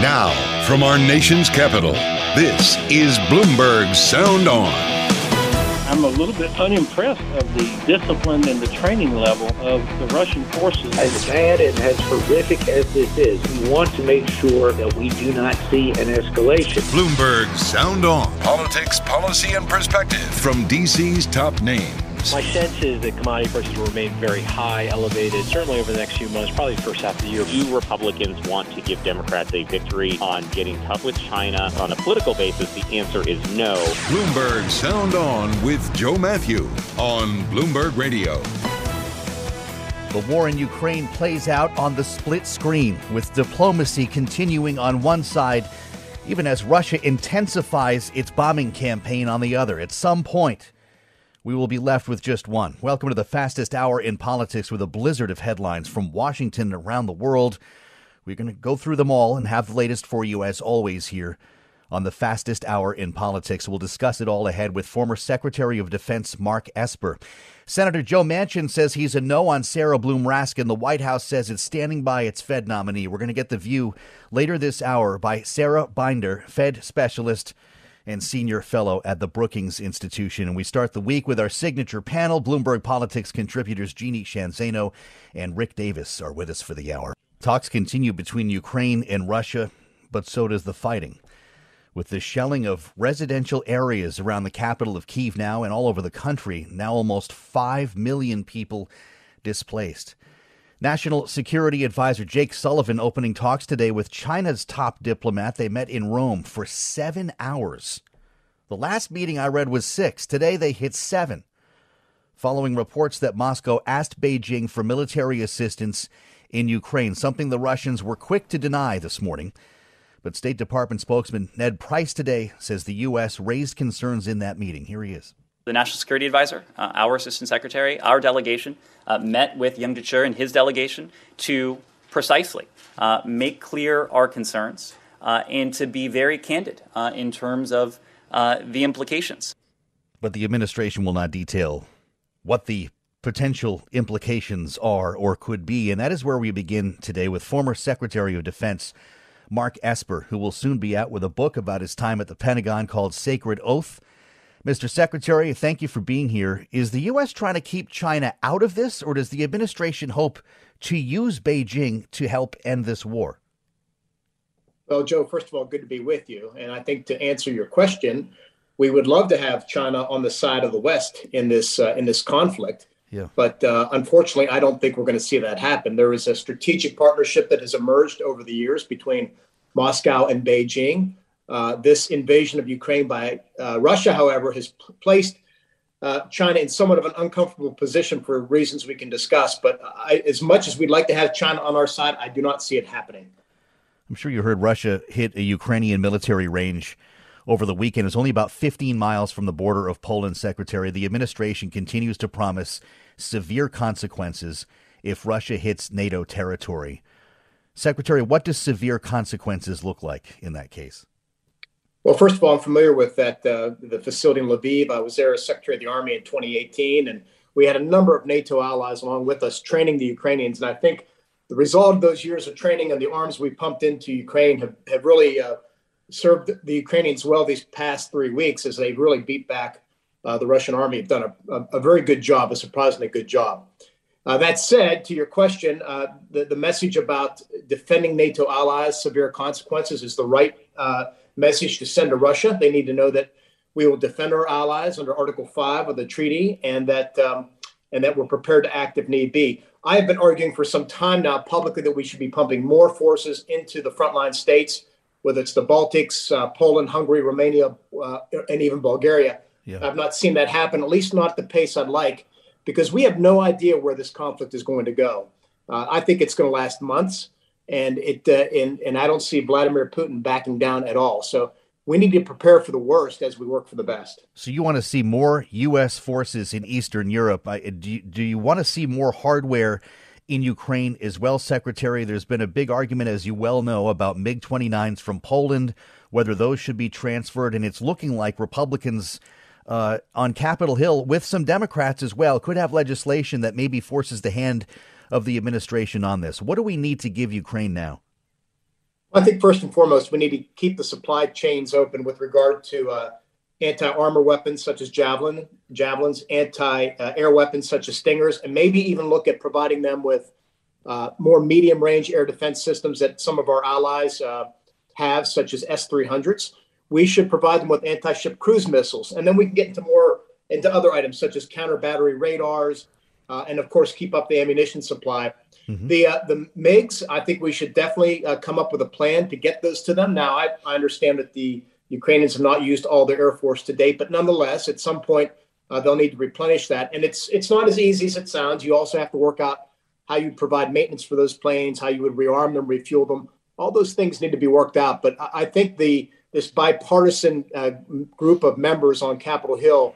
Now, from our nation's capital, this is Bloomberg Sound On. I'm a little bit unimpressed of the discipline and the training level of the Russian forces. As bad and as horrific as this is, we want to make sure that we do not see an escalation. Bloomberg Sound On. Politics, policy, and perspective from DC's top names. My sense is that commodity prices will remain very high, elevated, certainly over the next few months, probably the first half of the year. Do Republicans want to give Democrats a victory on getting tough with China? On a political basis, the answer is no. Bloomberg Sound On with Joe Matthew on Bloomberg Radio. The war in Ukraine plays out on the split screen, with diplomacy continuing on one side, even as Russia intensifies its bombing campaign on the other. At some point, we will be left with just one. Welcome to the fastest hour in politics with a blizzard of headlines from Washington and around the world. We're going to go through them all and have the latest for you, as always, here on the fastest hour in politics. We'll discuss it all ahead with former Secretary of Defense Mark Esper. Senator Joe Manchin says he's a no on Sarah Bloom Raskin. The White House says it's standing by its Fed nominee. We're going to get the view later this hour by Sarah Binder, Fed specialist and senior fellow at the Brookings Institution. And we start the week with our signature panel. Bloomberg Politics contributors Jeannie Sheehan Zaino and Rick Davis are with us for the hour. Talks continue between Ukraine and Russia, but so does the fighting. With the shelling of residential areas around the capital of Kiev now and all over the country, now almost 5 million people displaced. National Security Advisor Jake Sullivan opening talks today with China's top diplomat. They met in Rome for seven hours. The last meeting I read was six. Today they hit seven. Following reports that Moscow asked Beijing for military assistance in Ukraine, something the Russians were quick to deny this morning. But State Department spokesman Ned Price today says the U.S. raised concerns in that meeting. Here he is the National Security Advisor, uh, our Assistant Secretary, our delegation uh, met with Yang Jiechi and his delegation to precisely uh, make clear our concerns uh, and to be very candid uh, in terms of uh, the implications. But the administration will not detail what the potential implications are or could be. And that is where we begin today with former Secretary of Defense Mark Esper, who will soon be out with a book about his time at the Pentagon called Sacred Oath Mr. Secretary, thank you for being here. Is the U.S. trying to keep China out of this, or does the administration hope to use Beijing to help end this war? Well, Joe, first of all, good to be with you. And I think to answer your question, we would love to have China on the side of the West in this uh, in this conflict. Yeah. But uh, unfortunately, I don't think we're going to see that happen. There is a strategic partnership that has emerged over the years between Moscow and Beijing. Uh, this invasion of Ukraine by uh, Russia, however, has p- placed uh, China in somewhat of an uncomfortable position for reasons we can discuss. But I, as much as we'd like to have China on our side, I do not see it happening. I'm sure you heard Russia hit a Ukrainian military range over the weekend. It's only about 15 miles from the border of Poland, Secretary. The administration continues to promise severe consequences if Russia hits NATO territory. Secretary, what does severe consequences look like in that case? Well, first of all, I'm familiar with that uh, the facility in Lviv. I was there as Secretary of the Army in 2018, and we had a number of NATO allies along with us training the Ukrainians. And I think the result of those years of training and the arms we pumped into Ukraine have, have really uh, served the Ukrainians well these past three weeks as they've really beat back uh, the Russian army. Have done a, a, a, very good job, a surprisingly good job. Uh, that said, to your question, uh, the, the message about defending NATO allies, severe consequences, is the right uh, message to send to Russia. They need to know that we will defend our allies under Article 5 of the treaty and that, um, and that we're prepared to act if need be. I have been arguing for some time now publicly that we should be pumping more forces into the frontline states, whether it's the Baltics, uh, Poland, Hungary, Romania, uh, and even Bulgaria. Yeah. I've not seen that happen, at least not at the pace I'd like because we have no idea where this conflict is going to go. Uh, I think it's going to last months, and it uh, and and I don't see Vladimir Putin backing down at all. So we need to prepare for the worst as we work for the best. So you want to see more U.S. forces in Eastern Europe? do you, do you want to see more hardware? in Ukraine as well, Secretary. There's been a big argument, as you well know, about MiG 29s from Poland, whether those should be transferred. And it's looking like Republicans uh, on Capitol Hill with some Democrats as well could have legislation that maybe forces the hand of the administration on this. What do we need to give Ukraine now? I think first and foremost, we need to keep the supply chains open with regard to uh, anti-armor weapons such as javelin, javelins, anti-air weapons such as stingers, and maybe even look at providing them with uh, more medium-range air defense systems that some of our allies uh, have, such as S-300s we should provide them with anti-ship cruise missiles, and then we can get into more into other items such as counter battery radars, uh, and of course keep up the ammunition supply. Mm-hmm. The uh, the MIGs, I think we should definitely uh, come up with a plan to get those to them. Now, I, I, understand that the Ukrainians have not used all their air force to date, but nonetheless, at some point uh, they'll need to replenish that, and it's it's not as easy as it sounds. You also have to work out how you provide maintenance for those planes, how you would rearm them, refuel them. All those things need to be worked out. But I, I think the this bipartisan uh, group of members on Capitol Hill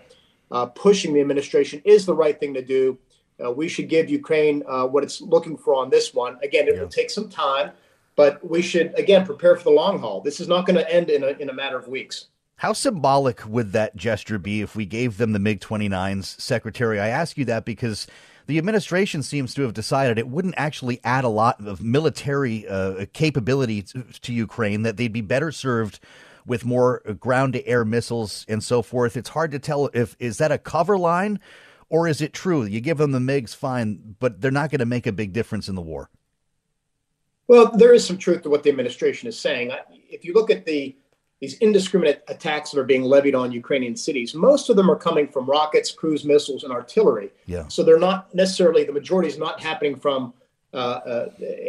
uh, pushing the administration is the right thing to do. Uh, we should give Ukraine uh, what it's looking for on this one. Again, it yeah. will take some time, but we should, again, prepare for the long haul. This is not going to end in a, in a matter of weeks. How symbolic would that gesture be if we gave them the MiG 29s, Secretary? I ask you that because the administration seems to have decided it wouldn't actually add a lot of military uh, capability to, to, Ukraine, that they'd be better served with more ground to air missiles and so forth. It's hard to tell if is that a cover line or is it true? You give them the MiGs, fine, but they're not going to make a big difference in the war. Well, there is some truth to what the administration is saying. If you look at the these indiscriminate attacks that are being levied on Ukrainian cities, most of them are coming from rockets, cruise missiles, and artillery. Yeah. So they're not necessarily the majority is not happening from uh, uh,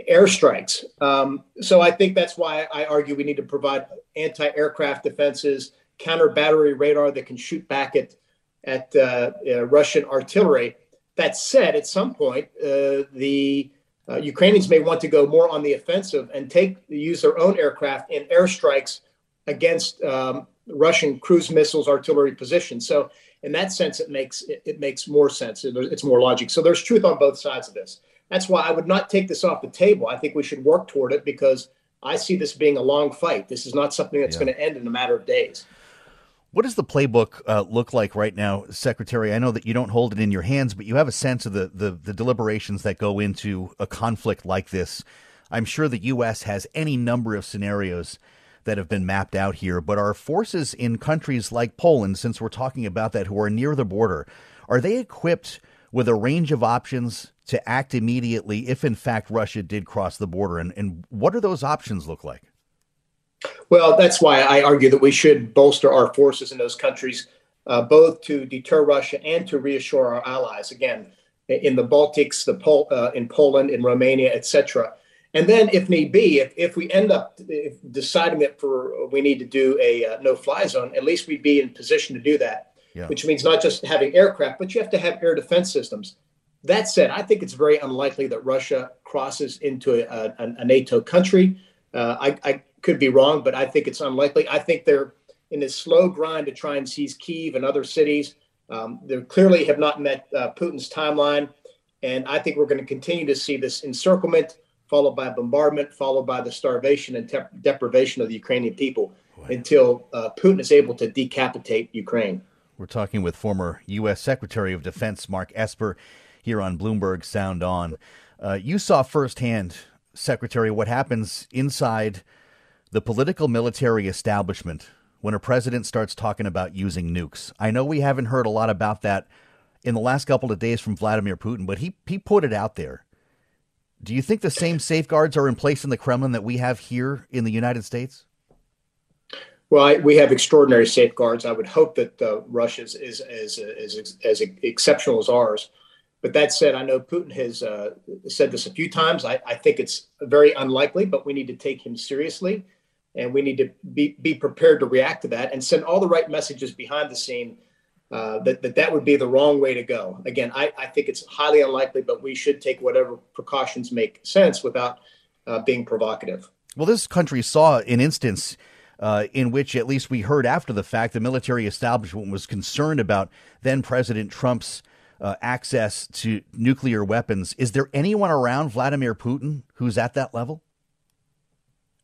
airstrikes. Um, so I think that's why I argue we need to provide anti-aircraft defenses, counter battery radar that can shoot back at at uh, uh Russian artillery. That said, at some point uh, the uh, Ukrainians may want to go more on the offensive and take use their own aircraft in airstrikes against um, Russian cruise missiles artillery positions. So in that sense, it makes it, it makes more sense. It, it's more logic. So there's truth on both sides of this. That's why I would not take this off the table. I think we should work toward it because I see this being a long fight. This is not something that's yeah. going to end in a matter of days. What does the playbook uh, look like right now, Secretary? I know that you don't hold it in your hands, but you have a sense of the, the, the deliberations that go into a conflict like this. I'm sure the U.S. has any number of scenarios that have been mapped out here, but are forces in countries like Poland, since we're talking about that, who are near the border, are they equipped with a range of options to act immediately if, in fact, Russia did cross the border? And, and what do those options look like? Well, that's why I argue that we should bolster our forces in those countries, uh, both to deter Russia and to reassure our allies. Again, in the Baltics, the Pol- uh, in Poland, in Romania, etc. And then, if need be, if, if we end up deciding that for we need to do a uh, no-fly zone, at least we'd be in position to do that. Yeah. Which means not just having aircraft, but you have to have air defense systems. That said, I think it's very unlikely that Russia crosses into a, a, a NATO country. Uh, I, I, could be wrong, but I think it's unlikely. I think they're in this slow grind to try and seize Kiev and other cities. Um, they clearly have not met uh, Putin's timeline. And I think we're going to continue to see this encirclement followed by bombardment, followed by the starvation and te- deprivation of the Ukrainian people until uh, Putin is able to decapitate Ukraine. We're talking with former U.S. Secretary of Defense Mark Esper here on Bloomberg Sound On. Uh, you saw firsthand, Secretary, what happens inside the political military establishment when a president starts talking about using nukes. I know we haven't heard a lot about that in the last couple of days from Vladimir Putin, but he he put it out there. Do you think the same safeguards are in place in the Kremlin that we have here in the United States? Well, I, we have extraordinary safeguards. I would hope that uh, Russia's is as, as, as exceptional as ours. But that said, I know Putin has uh, said this a few times. I, I, think it's very unlikely, but we need to take him seriously, and we need to be, be prepared to react to that and send all the right messages behind the scene uh, that, that that would be the wrong way to go. Again, I, I think it's highly unlikely, but we should take whatever precautions make sense without uh, being provocative. Well, this country saw an instance uh, in which, at least we heard after the fact, the military establishment was concerned about then President Trump's uh, access to nuclear weapons. Is there anyone around Vladimir Putin who's at that level?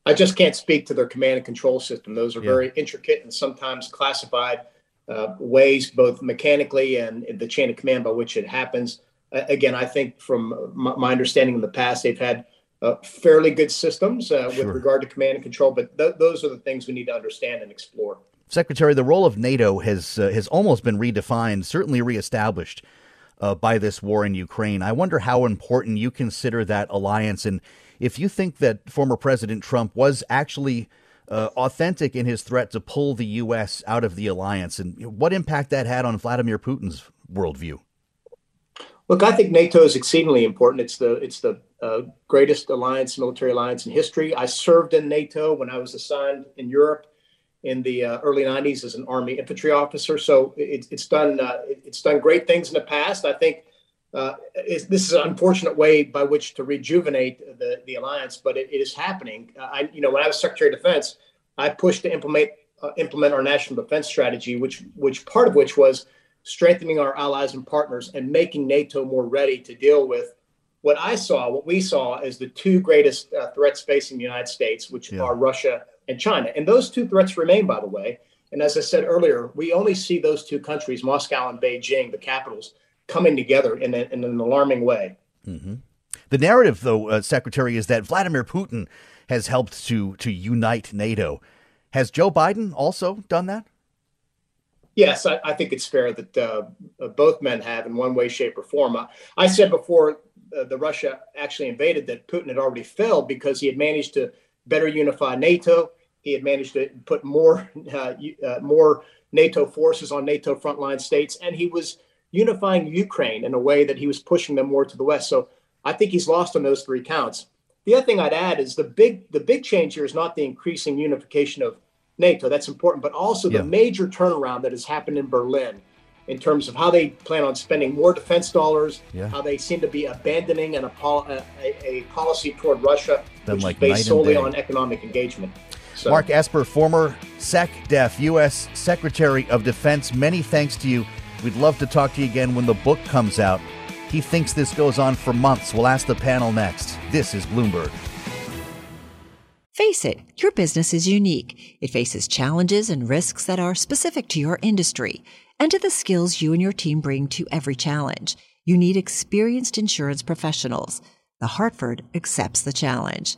I just can't speak to their command and control system. Those are yeah. very intricate and sometimes classified uh, ways, both mechanically and the chain of command by which it happens. Uh, again, I think from my, my, understanding in the past, they've had uh, fairly good systems uh, with regard to command and control, but th- those are the things we need to understand and explore. Secretary, the role of NATO has uh, has almost been redefined, certainly reestablished uh, by this war in Ukraine. I wonder how important you consider that alliance, and if you think that former President Trump was actually uh, authentic in his threat to pull the U.S. out of the alliance, and what impact that had on Vladimir Putin's worldview. Look, I think NATO is exceedingly important. It's the it's the uh, greatest alliance, military alliance in history. I served in NATO when I was assigned in Europe in the uh, early 90s as an Army infantry officer. So it, it's done uh, it's done great things in the past. I think uh, this is an unfortunate way by which to rejuvenate the, the alliance, but it, it is happening. Uh, I, you know, when I was Secretary of Defense, I pushed to implement uh, implement our national defense strategy, which which part of which was strengthening our allies and partners and making NATO more ready to deal with what I saw, what we saw, as the two greatest uh, threats facing the United States, which yeah. are Russia and China. And those two threats remain, by the way. And as I said earlier, we only see those two countries, Moscow and Beijing, the capitals, coming together in, a, in an alarming way. Mm-hmm. The narrative, though, uh, Secretary, is that Vladimir Putin has helped to to unite NATO. Has Joe Biden also done that? Yes, I, I think it's fair that uh, both men have in one way, shape, or form. I, I said before uh, the Russia actually invaded that Putin had already failed because he had managed to better unify NATO. He had managed to put more uh, uh more NATO forces on NATO frontline states, and he was unifying Ukraine in a way that he was pushing them more to the west. So I think he's lost on those three counts. The other thing I'd add is the big the big change here is not the increasing unification of NATO. That's important, but also yeah. the major turnaround that has happened in Berlin in terms of how they plan on spending more defense dollars, yeah. how they seem to be abandoning an, a, a, a policy toward Russia, Been which like is based solely on economic engagement. So. Mark Esper, former SecDef, U.S. Secretary of Defense, many thanks to you We'd love to talk to you again when the book comes out. He thinks this goes on for months. We'll ask the panel next. This is Bloomberg. Face it, your business is unique. It faces challenges and risks that are specific to your industry and to the skills you and your team bring to every challenge. You need experienced insurance professionals. The Hartford accepts the challenge.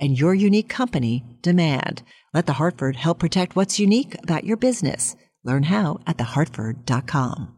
and your unique company demand. Let the Hartford help protect what's unique about your business. Learn how at thehartford.com.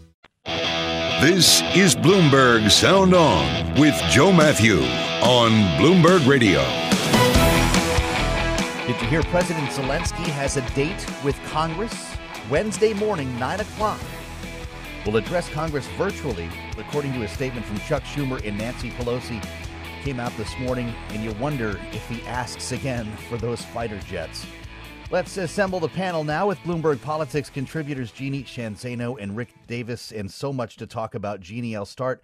This is Bloomberg Sound On with Joe Matthew on Bloomberg Radio. Did you hear President Zelensky has a date with Congress Wednesday morning, 9 o'clock? will address Congress virtually, according to a statement from Chuck Schumer and Nancy Pelosi. Came out this morning, and you wonder if he asks again for those fighter jets. Let's assemble the panel now with Bloomberg Politics contributors Jeannie Sheehan Zaino and Rick Davis, and so much to talk about. Jeannie, I'll start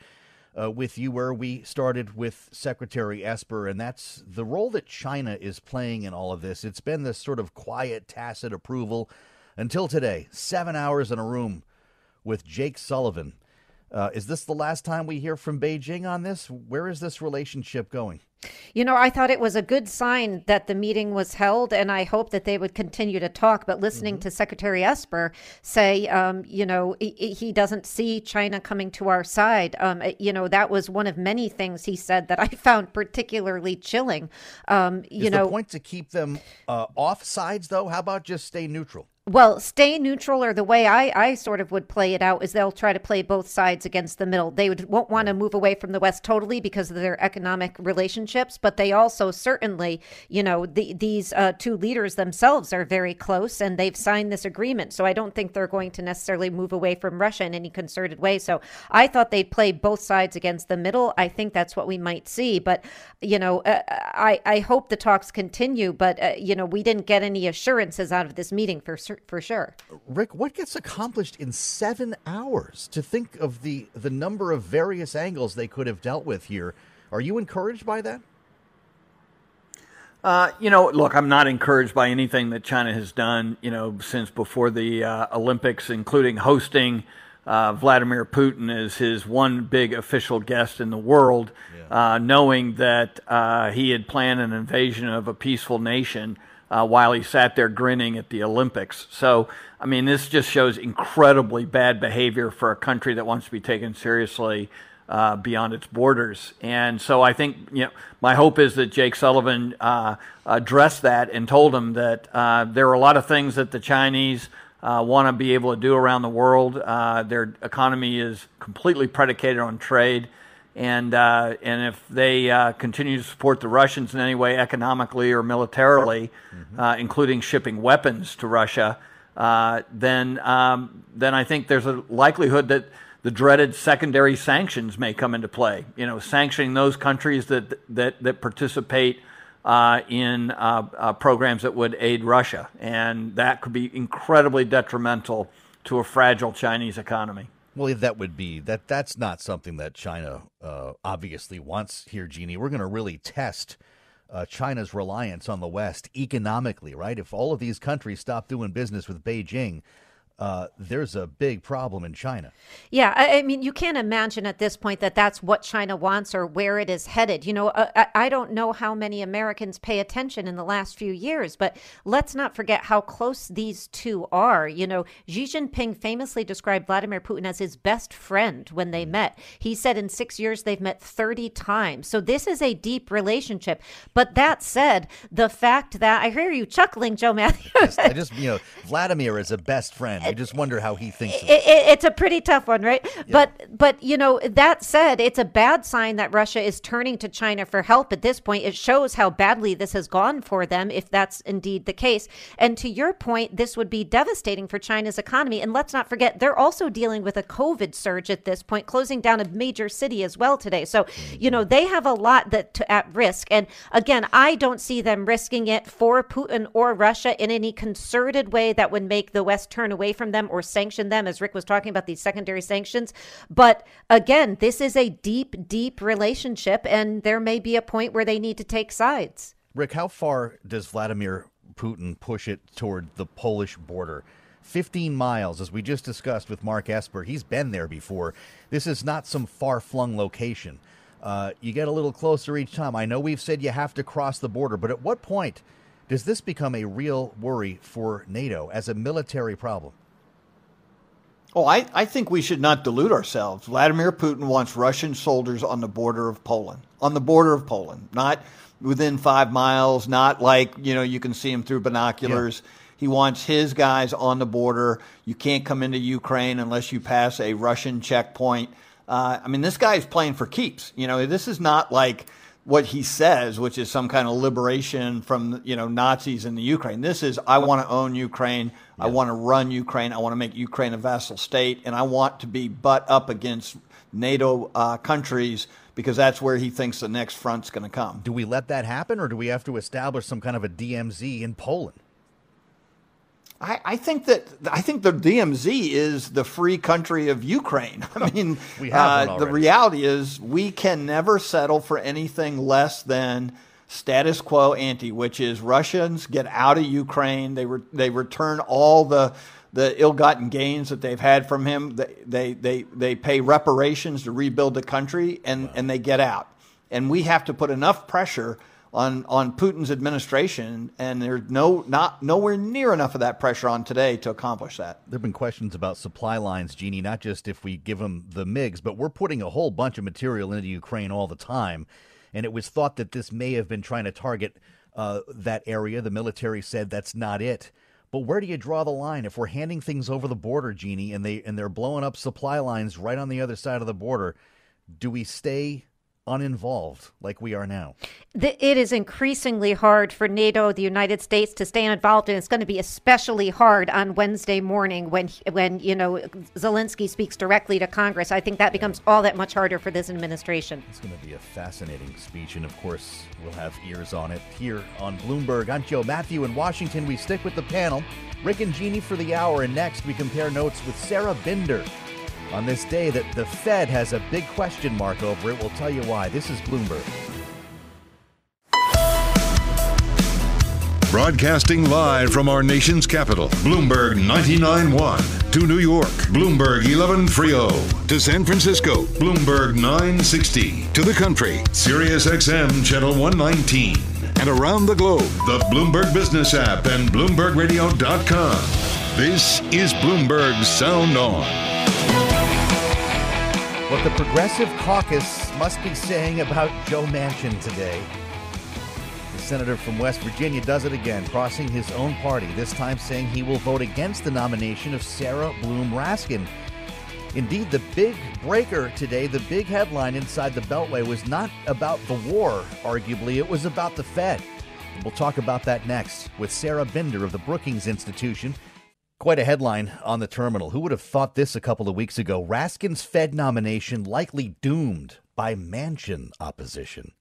uh, with you where we started with Secretary Esper, and that's the role that China is playing in all of this. It's been this sort of quiet, tacit approval until today. Seven hours in a room with Jake Sullivan. Uh, is this the last time we hear from Beijing on this? Where is this relationship going? You know, I thought it was a good sign that the meeting was held, and I hope that they would continue to talk. But listening mm-hmm. to Secretary Esper say, um, you know, he, he, doesn't see China coming to our side, um, you know, that was one of many things he said that I found particularly chilling. Um, you Is know, the point to keep them uh, off sides, though? How about just stay neutral? Well, stay neutral, or the way I, I sort of would play it out is they'll try to play both sides against the middle. They would, won't want to move away from the West totally because of their economic relationships, but they also certainly, you know, the, these uh, two leaders themselves are very close and they've signed this agreement. So I don't think they're going to necessarily move away from Russia in any concerted way. So I thought they'd play both sides against the middle. I think that's what we might see. But, you know, uh, I, I hope the talks continue, but, uh, you know, we didn't get any assurances out of this meeting for certain for sure. Rick, what gets accomplished in seven hours? To think of the the number of various angles they could have dealt with here, are you encouraged by that? Uh, you know, look, I'm not encouraged by anything that China has done, you know, since before the uh, Olympics, including hosting uh, Vladimir Putin as his one big official guest in the world, yeah. Uh, knowing that uh, he had planned an invasion of a peaceful nation uh, while he sat there grinning at the Olympics. So, I mean, this just shows incredibly bad behavior for a country that wants to be taken seriously uh, beyond its borders. And so I think, you know, my hope is that Jake Sullivan uh, addressed that and told him that uh, there are a lot of things that the Chinese uh, want to be able to do around the world. Uh, their economy is completely predicated on trade. And, uh, and if they uh, continue to support the Russians in any way, economically or militarily, mm-hmm. uh, including shipping weapons to Russia, uh, then, um, then I think there's a likelihood that the dreaded secondary sanctions may come into play. You know, sanctioning those countries that, that, that participate uh, in uh, programs that would aid Russia. And that could be incredibly detrimental to a fragile Chinese economy. Well, that would be that. That's not something that China uh, obviously wants here, Jeannie. We're going to really test uh, China's reliance on the West economically, right? If all of these countries stop doing business with Beijing, uh, there's a big problem in China. Yeah, I, I, mean, you can't imagine at this point that that's what China wants or where it is headed. You know, I, I, don't know how many Americans pay attention in the last few years, but let's not forget how close these two are. You know, Xi Jinping famously described Vladimir Putin as his best friend when they mm. met. He said in six years they've met 30 times. So this is a deep relationship. But that said, the fact that I hear you chuckling, Joe Matthews. I just, you know, Vladimir is a best friend. I just wonder how he thinks. It, it, it's a pretty tough one, right? Yeah. But but you know that said, it's a bad sign that Russia is turning to China for help at this point. It shows how badly this has gone for them, if that's indeed the case. And to your point, this would be devastating for China's economy. And let's not forget, they're also dealing with a COVID surge at this point, closing down a major city as well today. So you know they have a lot that to, at risk. And again, I don't see them risking it for Putin or Russia in any concerted way that would make the West turn away from them or sanction them, as Rick was talking about these secondary sanctions. But again, this is a deep, deep relationship, and there may be a point where they need to take sides. Rick, how far does Vladimir Putin push it toward the Polish border? 15 miles, as we just discussed with Mark Esper. He's been there before. This is not some far flung location. Uh, you get a little closer each time. I know we've said you have to cross the border, but at what point does this become a real worry for NATO as a military problem? Oh, I, I think we should not delude ourselves. Vladimir Putin wants Russian soldiers on the border of Poland, on the border of Poland, not within five miles, not like, you know, you can see him through binoculars. Yeah. He wants his guys on the border. You can't come into Ukraine unless you pass a Russian checkpoint. Uh, I mean, this guy is playing for keeps. You know, this is not like what he says, which is some kind of liberation from you know Nazis in the Ukraine. This is I want to own Ukraine. Yeah. I want to run Ukraine. I want to make Ukraine a vassal state, and I want to be butt up against NATO uh, countries because that's where he thinks the next front's going to come. Do we let that happen, or do we have to establish some kind of a DMZ in Poland? I, I, think that I think the DMZ is the free country of Ukraine. I mean, uh, the reality is we can never settle for anything less than status quo ante, which is Russians get out of Ukraine. They re- they return all the the ill-gotten gains that they've had from him. They they they, they pay reparations to rebuild the country, and, wow. and they get out. And we have to put enough pressure on on Putin's administration, and there's no not nowhere near enough of that pressure on today to accomplish that. There've been questions about supply lines, Jeannie, not just if we give them the MiGs, but we're putting a whole bunch of material into Ukraine all the time, and it was thought that this may have been trying to target uh, that area. The military said that's not it. But where do you draw the line if we're handing things over the border, Jeannie, and they and they're blowing up supply lines right on the other side of the border? Do we stay uninvolved like we are now? It is increasingly hard for NATO, the United States, to stay involved, and it's going to be especially hard on Wednesday morning when when you know Zelensky speaks directly to Congress. I think that becomes all that much harder for this administration. It's going to be a fascinating speech, and of course, we'll have ears on it here on Bloomberg. I'm Joe Matthew in Washington. We stick with the panel. Rick and Jeannie for the hour, and next we compare notes with Sarah Binder on this day that the Fed has a big question mark over it. We'll tell you why. This is Bloomberg. Broadcasting live from our nation's capital, Bloomberg 99.1. To New York, Bloomberg 11.30. To San Francisco, Bloomberg 960. To the country, Sirius XM Channel 119. And around the globe, the Bloomberg Business app and BloombergRadio.com. This is Bloomberg Sound On. What the Progressive Caucus must be saying about Joe Manchin today. The senator from West Virginia does it again, crossing his own party, this time saying he will vote against the nomination of Sarah Bloom Raskin. Indeed, the big breaker today, the big headline inside the Beltway was not about the war, arguably, it was about the Fed. We'll talk about that next with Sarah Binder of the Brookings Institution Quite a headline on the terminal. Who would have thought this a couple of weeks ago? Raskin's Fed nomination likely doomed by Manchin opposition.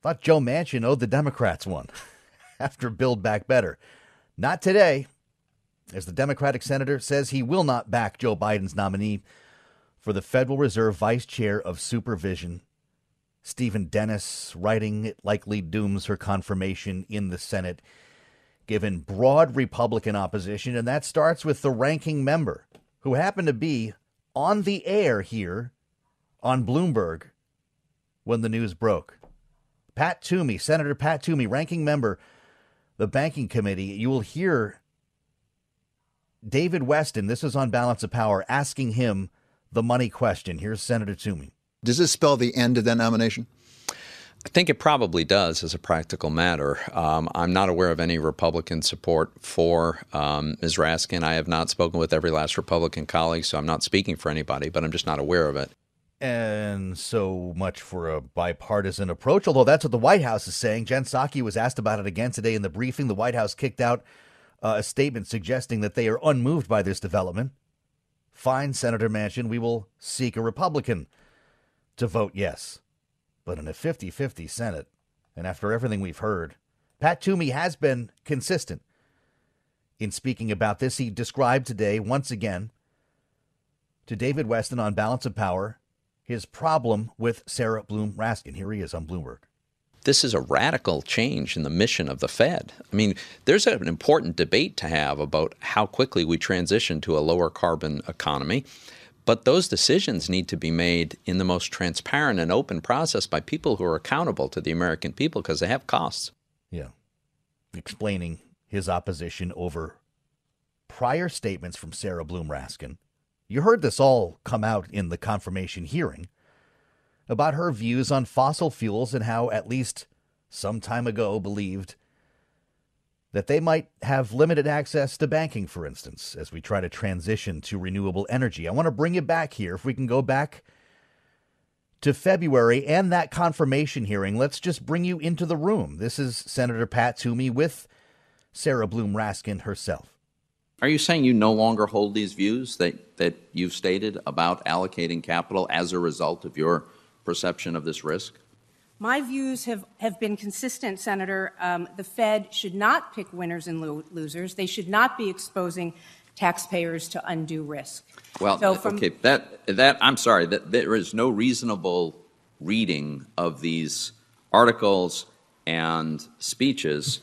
Thought Joe Manchin owed the Democrats one after Build Back Better. Not today, as the Democratic senator says he will not back Joe Biden's nominee for the Federal Reserve Vice Chair of Supervision. Steven Dennis writing it likely dooms her confirmation in the Senate given broad Republican opposition, and that starts with the ranking member, who happened to be on the air here on Bloomberg when the news broke. Pat Toomey, Senator Pat Toomey, ranking member, the Banking Committee. You will hear David Westin, this is on Balance of Power, asking him the money question. Here's Senator Toomey. Does this spell the end of that nomination? I think it probably does as a practical matter. Um, I'm not aware of any Republican support for um, Ms. Raskin. I have not spoken with every last Republican colleague, so I'm not speaking for anybody, but I'm just not aware of it. And so much for a bipartisan approach, although that's what the White House is saying. Jen Psaki was asked about it again today in the briefing. The White House kicked out uh, a statement suggesting that they are unmoved by this development. Fine, Senator Manchin, we will seek a Republican to vote yes. But in a 50 50 Senate, and after everything we've heard, Pat Toomey has been consistent in speaking about this. He described today, once again, to David Westin on Balance of Power, his problem with Sarah Bloom Raskin. Here he is on Bloomberg. This is a radical change in the mission of the Fed. I mean, there's an important debate to have about how quickly we transition to a lower carbon economy. But those decisions need to be made in the most transparent and open process by people who are accountable to the American people because they have costs. Yeah. Explaining his opposition over prior statements from Sarah Bloom Raskin. You heard this all come out in the confirmation hearing about her views on fossil fuels and how, at least some time ago, believed that they might have limited access to banking, for instance, as we try to transition to renewable energy. I want to bring you back here. If we can go back to February and that confirmation hearing, let's just bring you into the room. This is Senator Pat Toomey with Sarah Bloom Raskin herself. Are you saying you no longer hold these views that, that you've stated about allocating capital as a result of your perception of this risk? My views have, have been consistent, Senator. Um, the Fed should not pick winners and lo- losers. They should not be exposing taxpayers to undue risk. Well, So from- okay, that that I'm sorry that there is no reasonable reading of these articles and speeches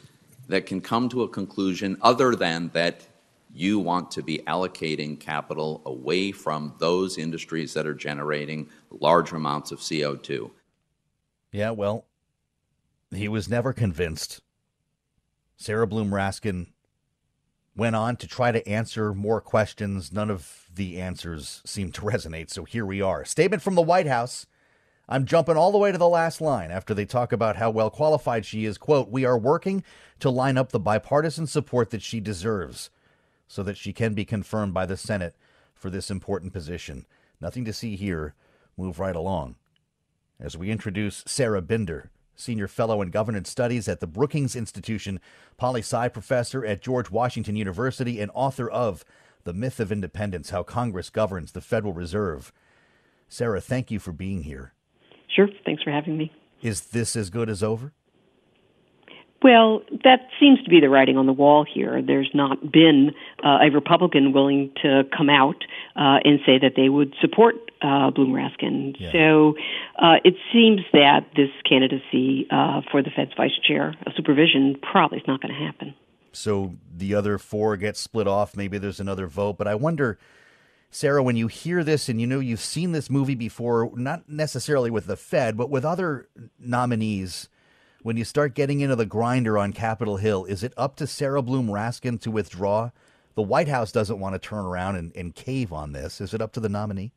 that can come to a conclusion other than that you want to be allocating capital away from those industries that are generating large amounts of CO2. Yeah, well, he was never convinced. Sarah Bloom Raskin went on to try to answer more questions. None of the answers seemed to resonate, so here we are. Statement from the White House. I'm jumping all the way to the last line after they talk about how well qualified she is. Quote, We are working to line up the bipartisan support that she deserves so that she can be confirmed by the Senate for this important position. Nothing to see here. Move right along. As we introduce Sarah Binder, Senior Fellow in Governance Studies at the Brookings Institution, poli sci professor at George Washington University, and author of The Myth of Independence How Congress Governs the Federal Reserve. Sarah, thank you for being here. Sure. Thanks for having me. Is this as good as over? Well, that seems to be the writing on the wall here. There's not been uh, a Republican willing to come out uh, and say that they would support uh, Bloom Raskin. Yeah. So uh, it seems that this candidacy uh, for the Fed's vice chair of supervision probably is not going to happen. So the other four get split off. Maybe there's another vote. But I wonder, Sarah, when you hear this and you know you've seen this movie before, not necessarily with the Fed, but with other nominees, when you start getting into the grinder on Capitol Hill, is it up to Sarah Bloom Raskin to withdraw? The White House doesn't want to turn around and, and cave on this. Is it up to the nominee?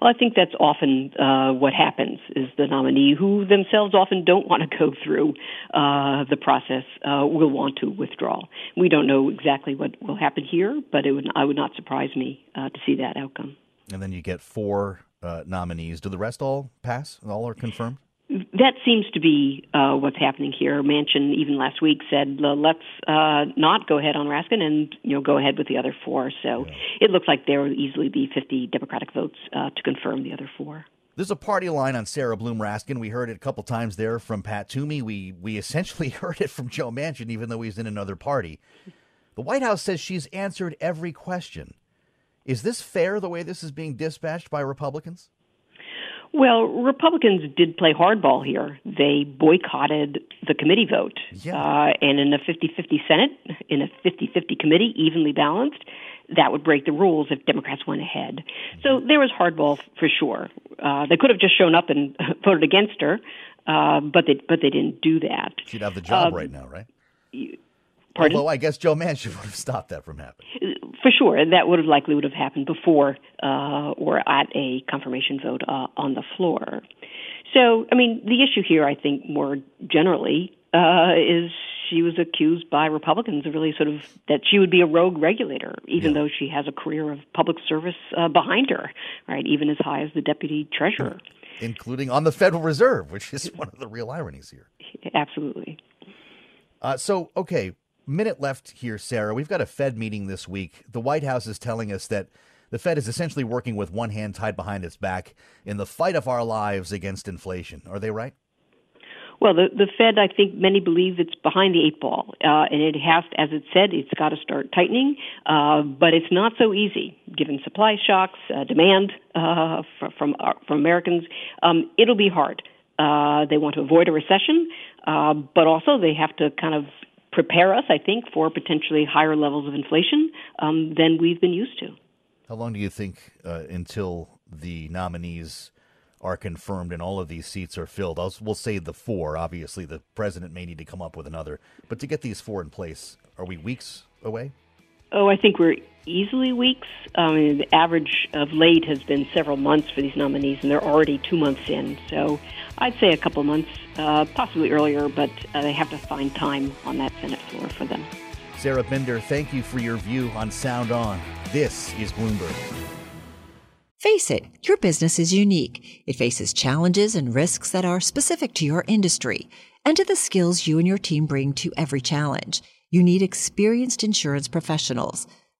Well, I think that's often uh, what happens is the nominee, who themselves often don't want to go through uh, the process, uh, will want to withdraw. We don't know exactly what will happen here, but it would I would not surprise me uh, to see that outcome. And then you get four uh, nominees. Do the rest all pass? All are confirmed? That seems to be uh, what's happening here. Manchin even last week said, "Uh, "Let's uh, not go ahead on Raskin and you know go ahead with the other four. So it looks like there will easily be 50 Democratic votes uh, to confirm the other four. There's a party line on Sarah Bloom Raskin. We heard it a couple times there from Pat Toomey. We we essentially heard it from Joe Manchin, even though he's in another party. The White House says she's answered every question. Is this fair the way this is being dispatched by Republicans? Well, Republicans did play hardball here. They boycotted the committee vote. Uh, and in a 50 50 Senate, in a 50 50 committee, evenly balanced, that would break the rules if Democrats went ahead. So there was hardball for sure. Uh, they could have just shown up and voted against her, uh, but, they, but they didn't do that. She'd have the job Um, right now, right? Pardon? Although I guess Joe Manchin would have stopped that from happening. For sure, that would have likely would have happened before uh, or at a confirmation vote uh, on the floor. So, I mean, the issue here, I think, more generally, uh, is she was accused by Republicans of really sort of that she would be a rogue regulator, even though she has a career of public service uh, behind her, right? Even as high as the deputy treasurer. Including on the Federal Reserve, which is one of the real ironies here. Absolutely. Uh, so, okay, minute left here, Sarah. We've got a Fed meeting this week. The White House is telling us that the Fed is essentially working with one hand tied behind its back in the fight of our lives against inflation. Are they right? Well, the the Fed, I think many believe it's behind the eight ball, uh, and it has, as it said, it's got to start tightening. Uh, but it's not so easy, given supply shocks, uh, demand uh, from from, uh, from Americans. Um, it'll be hard. Uh, they want to avoid a recession, uh, but also they have to kind of prepare us, I think, for potentially higher levels of inflation um, than we've been used to. How long do you think uh, until the nominees are confirmed and all of these seats are filled? I'll, we'll say the four. Obviously, the president may need to come up with another. But to get these four in place, are we weeks away? Oh, I think we're easily weeks. I mean, the average of late has been several months for these nominees, and they're already two months in. So I'd say a couple months, uh, possibly earlier, but uh, they have to find time on that Senate floor for them. Sarah Binder, thank you for your view on Sound On. This is Bloomberg. Face it, your business is unique. It faces challenges and risks that are specific to your industry and to the skills you and your team bring to every challenge. You need experienced insurance professionals.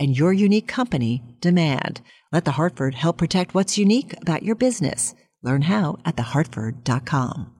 and your unique company demand. Let the Hartford help protect what's unique about your business. Learn how at thehartford.com.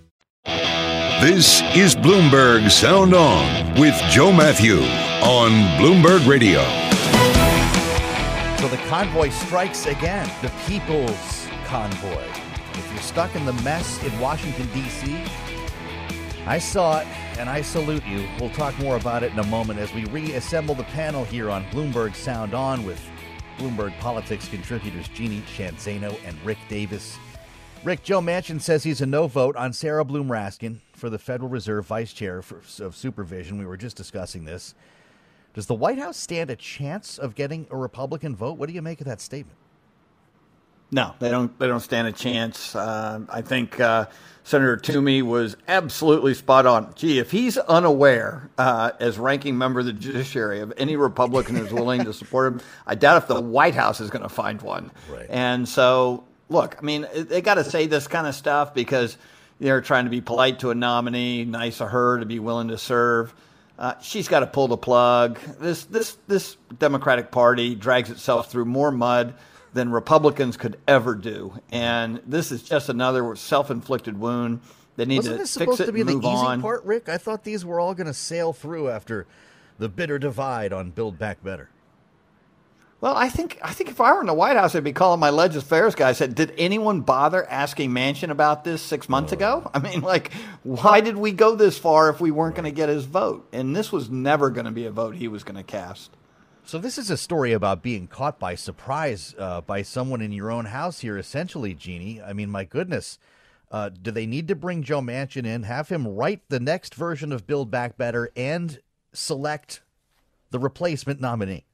This is Bloomberg Sound On with Joe Mathieu on Bloomberg Radio. So the convoy strikes again, the people's convoy. If you're stuck in the mess in Washington, D.C., I saw it and I salute you. We'll talk more about it in a moment as we reassemble the panel here on Bloomberg Sound On with Bloomberg Politics contributors Jeannie Sheehan Zaino and Rick Davis. Rick, Joe Manchin says he's a no vote on Sarah Bloom Raskin for the Federal Reserve Vice Chair for, of Supervision. We were just discussing this. Does the White House stand a chance of getting a Republican vote? What do you make of that statement? No, they don't. They don't stand a chance. Uh, I think uh, Senator Toomey was absolutely spot on. Gee, if he's unaware, uh, as ranking member of the judiciary, of any Republican who's willing to support him, I doubt if the White House is going to find one. Right. And so, look, I mean, they got to say this kind of stuff because they're trying to be polite to a nominee, nice of her to be willing to serve. Uh, she's got to pull the plug. This this this Democratic Party drags itself through more mud than Republicans could ever do, and this is just another self-inflicted wound. They need Wasn't to this supposed it to be the easy on. part, Rick? I thought these were all going to sail through after the bitter divide on Build Back Better. Well, I think I think if I were in the White House, I'd be calling my Legis Affairs guy. I said, "Did anyone bother asking Manchin about this six months ago? I mean, like, why did we go this far if we weren't going to get his vote? And this was never going to be a vote he was going to cast." So this is a story about being caught by surprise uh, by someone in your own house here, essentially, Jeannie. I mean, my goodness. Uh, do they need to bring Joe Manchin in, have him write the next version of Build Back Better, and select the replacement nominee?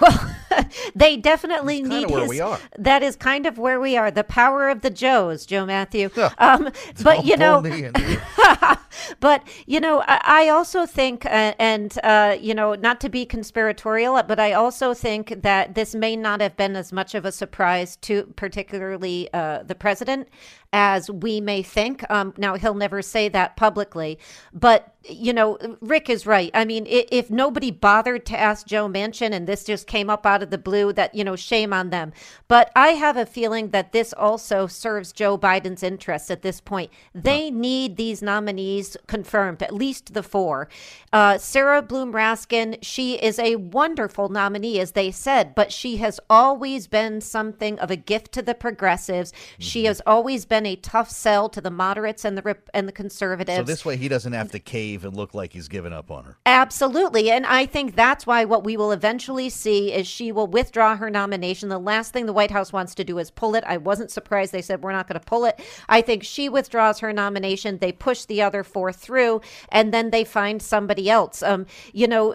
Well, they definitely That's need his. That is kind of where we are. The power of the Joes, Joe Mathieu. Um, but you know, but you know, I, I also think, uh, and uh, you know, not to be conspiratorial, but I also think that this may not have been as much of a surprise to, particularly uh, the president, as we may think. Um, now he'll never say that publicly, but you know, Rick is right. I mean, if nobody bothered to ask Joe Manchin, and this just came up out of the blue, that you know, shame on them. But I have a feeling that this also serves Joe Biden's interests at this point. They need these nominees confirmed, at least the four. Uh, Sarah Bloom Raskin, she is a wonderful nominee, as they said, but she has always been something of a gift to the progressives. She has always been a tough sell to the moderates and the and the conservatives. so this way he doesn't have to cave and look like he's given up on her. Absolutely. And I think that's why what we will eventually see is she will withdraw her nomination. The last thing the White House wants to do is pull it. I wasn't surprised they said we're not going to pull it. I think she withdraws her nomination. They push the other four through and then they find somebody else. Um, you know,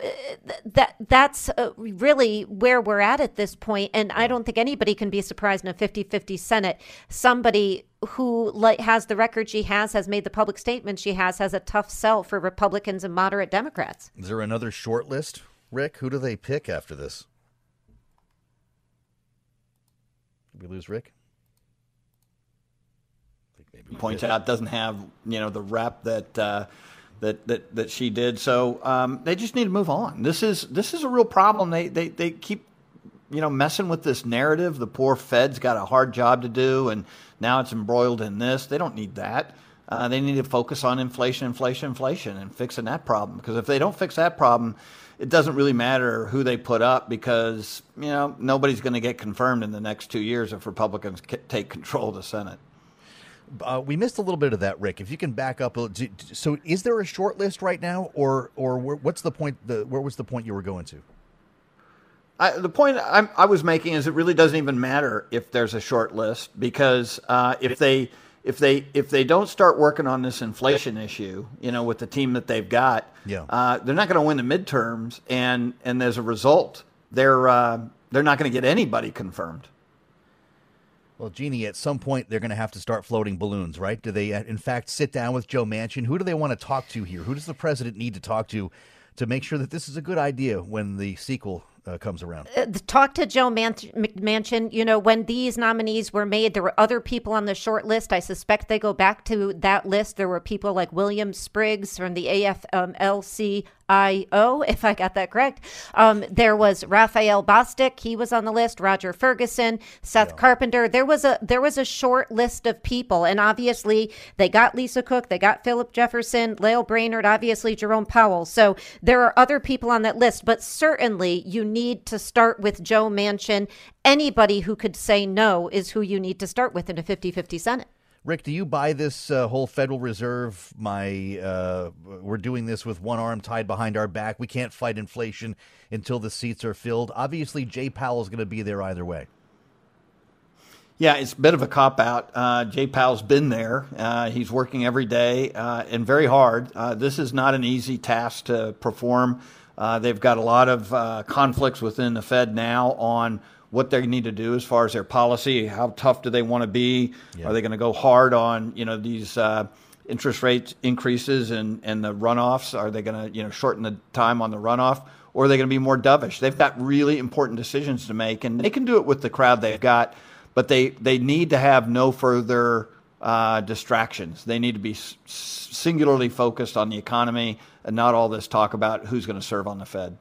that that's uh, really where we're at at this point and I don't think anybody can be surprised in a 50-50 Senate somebody who like has the record she has has made the public statement she has has a tough sell for Republicans and moderate Democrats. Is there another short list, Rick? Who do they pick after this? Did we lose Rick? maybe points out doesn't have you know the rep that uh, that that that she did. So um, they just need to move on. This is this is a real problem. They they they keep you know, messing with this narrative. The poor Fed's got a hard job to do, and now it's embroiled in this. They don't need that. Uh, they need to focus on inflation, inflation, inflation, and fixing that problem. Because if they don't fix that problem, it doesn't really matter who they put up because you know nobody's going to get confirmed in the next two years if Republicans take control of the Senate. Uh, we missed a little bit of that, Rick. If you can back up, so is there a short list right now, or or what's the point? The, where was the point you were going to? I, the point I'm, i was making is it really doesn't even matter if there's a short list because uh, if they if they if they don't start working on this inflation issue, you know, with the team that they've got, yeah. uh, they're not going to win the midterms, and and as a result, they're uh, they're not going to get anybody confirmed. Well, Jeannie, at some point they're going to have to start floating balloons, right? Do they, in fact, sit down with Joe Manchin? Who do they want to talk to here? Who does the president need to talk to to make sure that this is a good idea when the sequel uh, comes around. Uh, talk to Joe Man-. You know, when these nominees were made, there were other people on the short list. I suspect they go back to that list. There were people like William Spriggs from the AFL-CIO, um, if I got that correct. Um, there was Raphael Bostic. He was on the list. Roger Ferguson, Seth yeah. Carpenter. There was a there was a short list of people, and obviously they got Lisa Cook, they got Philip Jefferson, Lael Brainard, obviously Jerome Powell. So there are other people on that list, but certainly you need to start with Joe Manchin. Anybody who could say no is who you need to start with in a 50 50 Senate. Rick, do you buy this uh, whole Federal Reserve? My, uh, we're doing this with one arm tied behind our back. We can't fight inflation until the seats are filled. Obviously, Jay Powell is going to be there either way. Yeah, it's a bit of a cop out. Uh, Jay Powell's been there. Uh, he's working every day uh, and very hard. Uh, this is not an easy task to perform. Uh, they've got a lot of uh, conflicts within the Fed now on what they need to do as far as their policy. How tough do they want to be? Yeah. Are they going to go hard on you know these interest rate increases and, and the runoffs? Are they going to you know shorten the time on the runoff? Or are they going to be more dovish? They've got really important decisions to make, and they can do it with the crowd they've got but they, they need to have no further uh, distractions. They need to be s- singularly focused on the economy and not all this talk about who's going to serve on the Fed.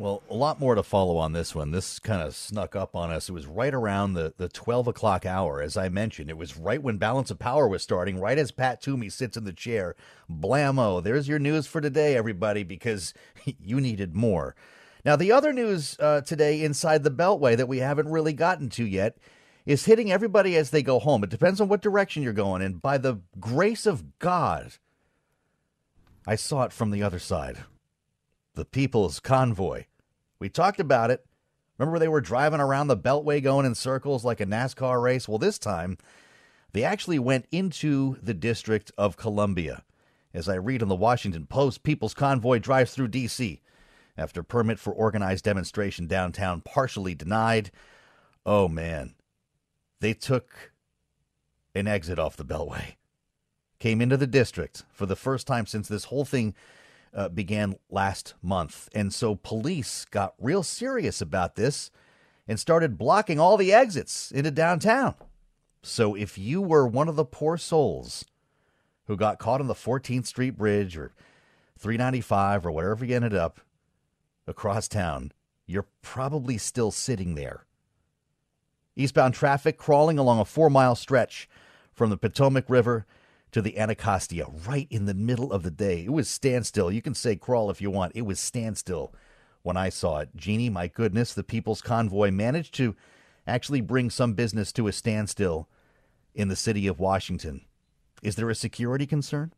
Well, a lot more to follow on this one. This kind of snuck up on us. It was right around the, the 12 o'clock hour, as I mentioned. It was right when Balance of Power was starting, right as Pat Toomey sits in the chair. Blammo. There's your news for today, everybody, because you needed more. Now, the other news uh, today inside the Beltway that we haven't really gotten to yet is hitting everybody as they go home. It depends on what direction you're going. And by the grace of God, I saw it from the other side. The People's Convoy. We talked about it. Remember, they were driving around the Beltway going in circles like a NASCAR race? Well, this time, they actually went into the District of Columbia. As I read in the Washington Post, People's Convoy drives through D.C. after permit for organized demonstration downtown partially denied. Oh, man they took an exit off the Beltway, came into the district for the first time since this whole thing uh, began last month. And so police got real serious about this and started blocking all the exits into downtown. So if you were one of the poor souls who got caught on the 14th Street Bridge or 395 or wherever you ended up across town, you're probably still sitting there Eastbound traffic crawling along a four mile stretch from the Potomac River to the Anacostia right in the middle of the day. It was standstill. You can say crawl if you want. It was standstill when I saw it. Jeannie, my goodness, the People's Convoy managed to actually bring some business to a standstill in the city of Washington. Is there a security concern?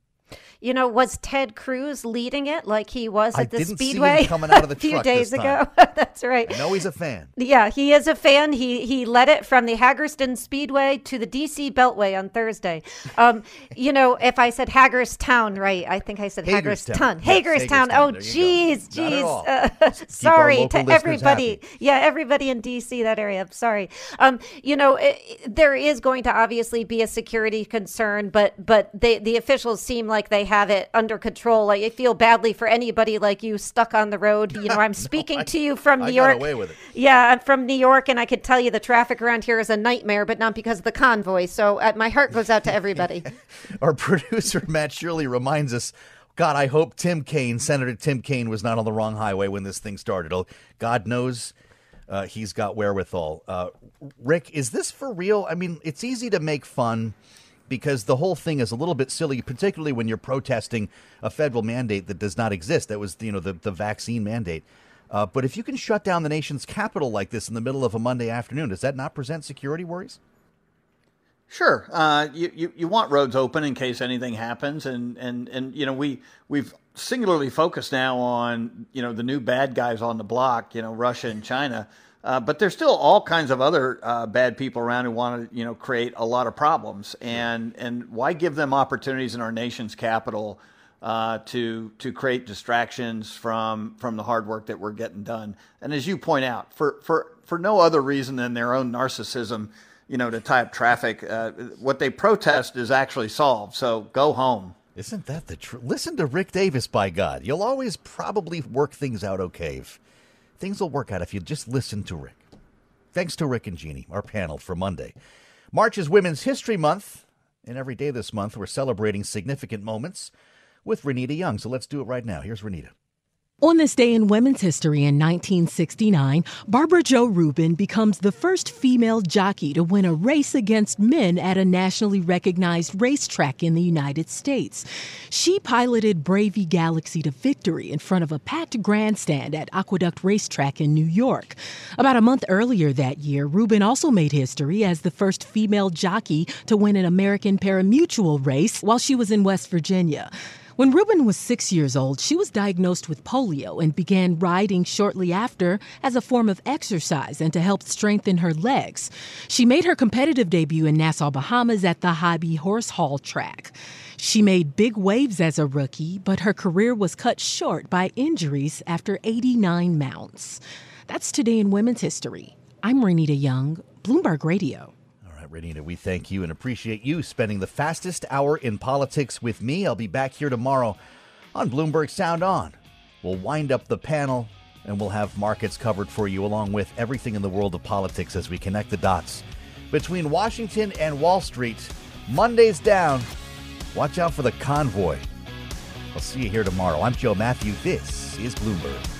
You know, was Ted Cruz leading it like he was at I the didn't Speedway see him coming out of the a few days ago? That's right. I know he's a fan. Yeah, he is a fan. He he led it from the Hagerstown Speedway to the DC Beltway on Thursday. Um, you know, if I said Hagerstown right, I think I said Hagerstown. Hagerstown. Hagerstown. Yes, Oh, Hagerstown. There you go. geez. Not at all. Uh, sorry to everybody. happy. Yeah, everybody in DC that area. I'm sorry. Um, you know, it, there is going to obviously be a security concern, but but they, the officials seem like they have it under control. I feel badly for anybody like you stuck on the road. You know, I'm speaking I- to you from I New got York. away with it. Yeah, I'm from New York, and I could tell you the traffic around here is a nightmare, but not because of the convoy. So uh, my heart goes out to everybody. Our producer, Matt Shirley, reminds us God, I hope Tim Kaine, Senator Tim Kaine, was not on the wrong highway when this thing started. Oh, God knows uh, he's got wherewithal. Uh, Rick, is this for real? I mean, it's easy to make fun because the whole thing is a little bit silly, particularly when you're protesting a federal mandate that does not exist. That was, you know, the, the vaccine mandate. Uh, but if you can shut down the nation's capital like this in the middle of a Monday afternoon, does that not present security worries? Sure. Uh, you, you, you want roads open in case anything happens, and, and, and you know we we've singularly focused now on you know the new bad guys on the block, you know Russia and China. Uh, but there's still all kinds of other uh, bad people around who want to, you know, create a lot of problems. And and why give them opportunities in our nation's capital uh, to to create distractions from from the hard work that we're getting done? And as you point out, for for for no other reason than their own narcissism, you know, to tie up traffic. Uh, what they protest is actually solved. So go home. Isn't that the truth? Listen to Rick Davis, by God. You'll always probably work things out okay. If, Things will work out if you just listen to Rick. Thanks to Rick and Jeannie, our panel for Monday. March is Women's History Month, and every day this month we're celebrating significant moments with Renita Young. So let's do it right now. Here's Renita. On this day in women's history in 1969, Barbara Jo Rubin becomes the first female jockey to win a race against men at a nationally recognized racetrack in the United States. She piloted Bravy Galaxy to victory in front of a packed grandstand at Aqueduct Racetrack in New York. About a month earlier that year, Rubin also made history as the first female jockey to win an American parimutuel race while she was in West Virginia. When Rubin was six years old, she was diagnosed with polio and began riding shortly after as a form of exercise and to help strengthen her legs. She made her competitive debut in Nassau, Bahamas at the Hobby Horse Hall track. She made big waves as a rookie, but her career was cut short by injuries after 89 mounts. That's today in women's history. I'm Renita Young, Bloomberg Radio. Renita, we thank you and appreciate you spending the fastest hour in politics with me. I'll be back here tomorrow on Bloomberg Sound On. We'll wind up the panel and we'll have markets covered for you along with everything in the world of politics as we connect the dots between Washington and Wall Street. Monday's down. Watch out for the convoy. I'll see you here tomorrow. I'm Joe Mathieu. This is Bloomberg.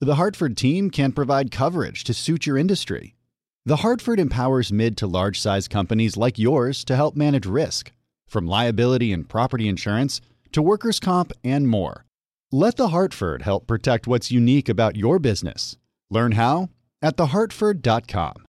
The Hartford team can provide coverage to suit your industry. The Hartford empowers mid to large size companies like yours to help manage risk, from liability and property insurance to workers' comp and more. Let The Hartford help protect what's unique about your business. Learn how at thehartford.com.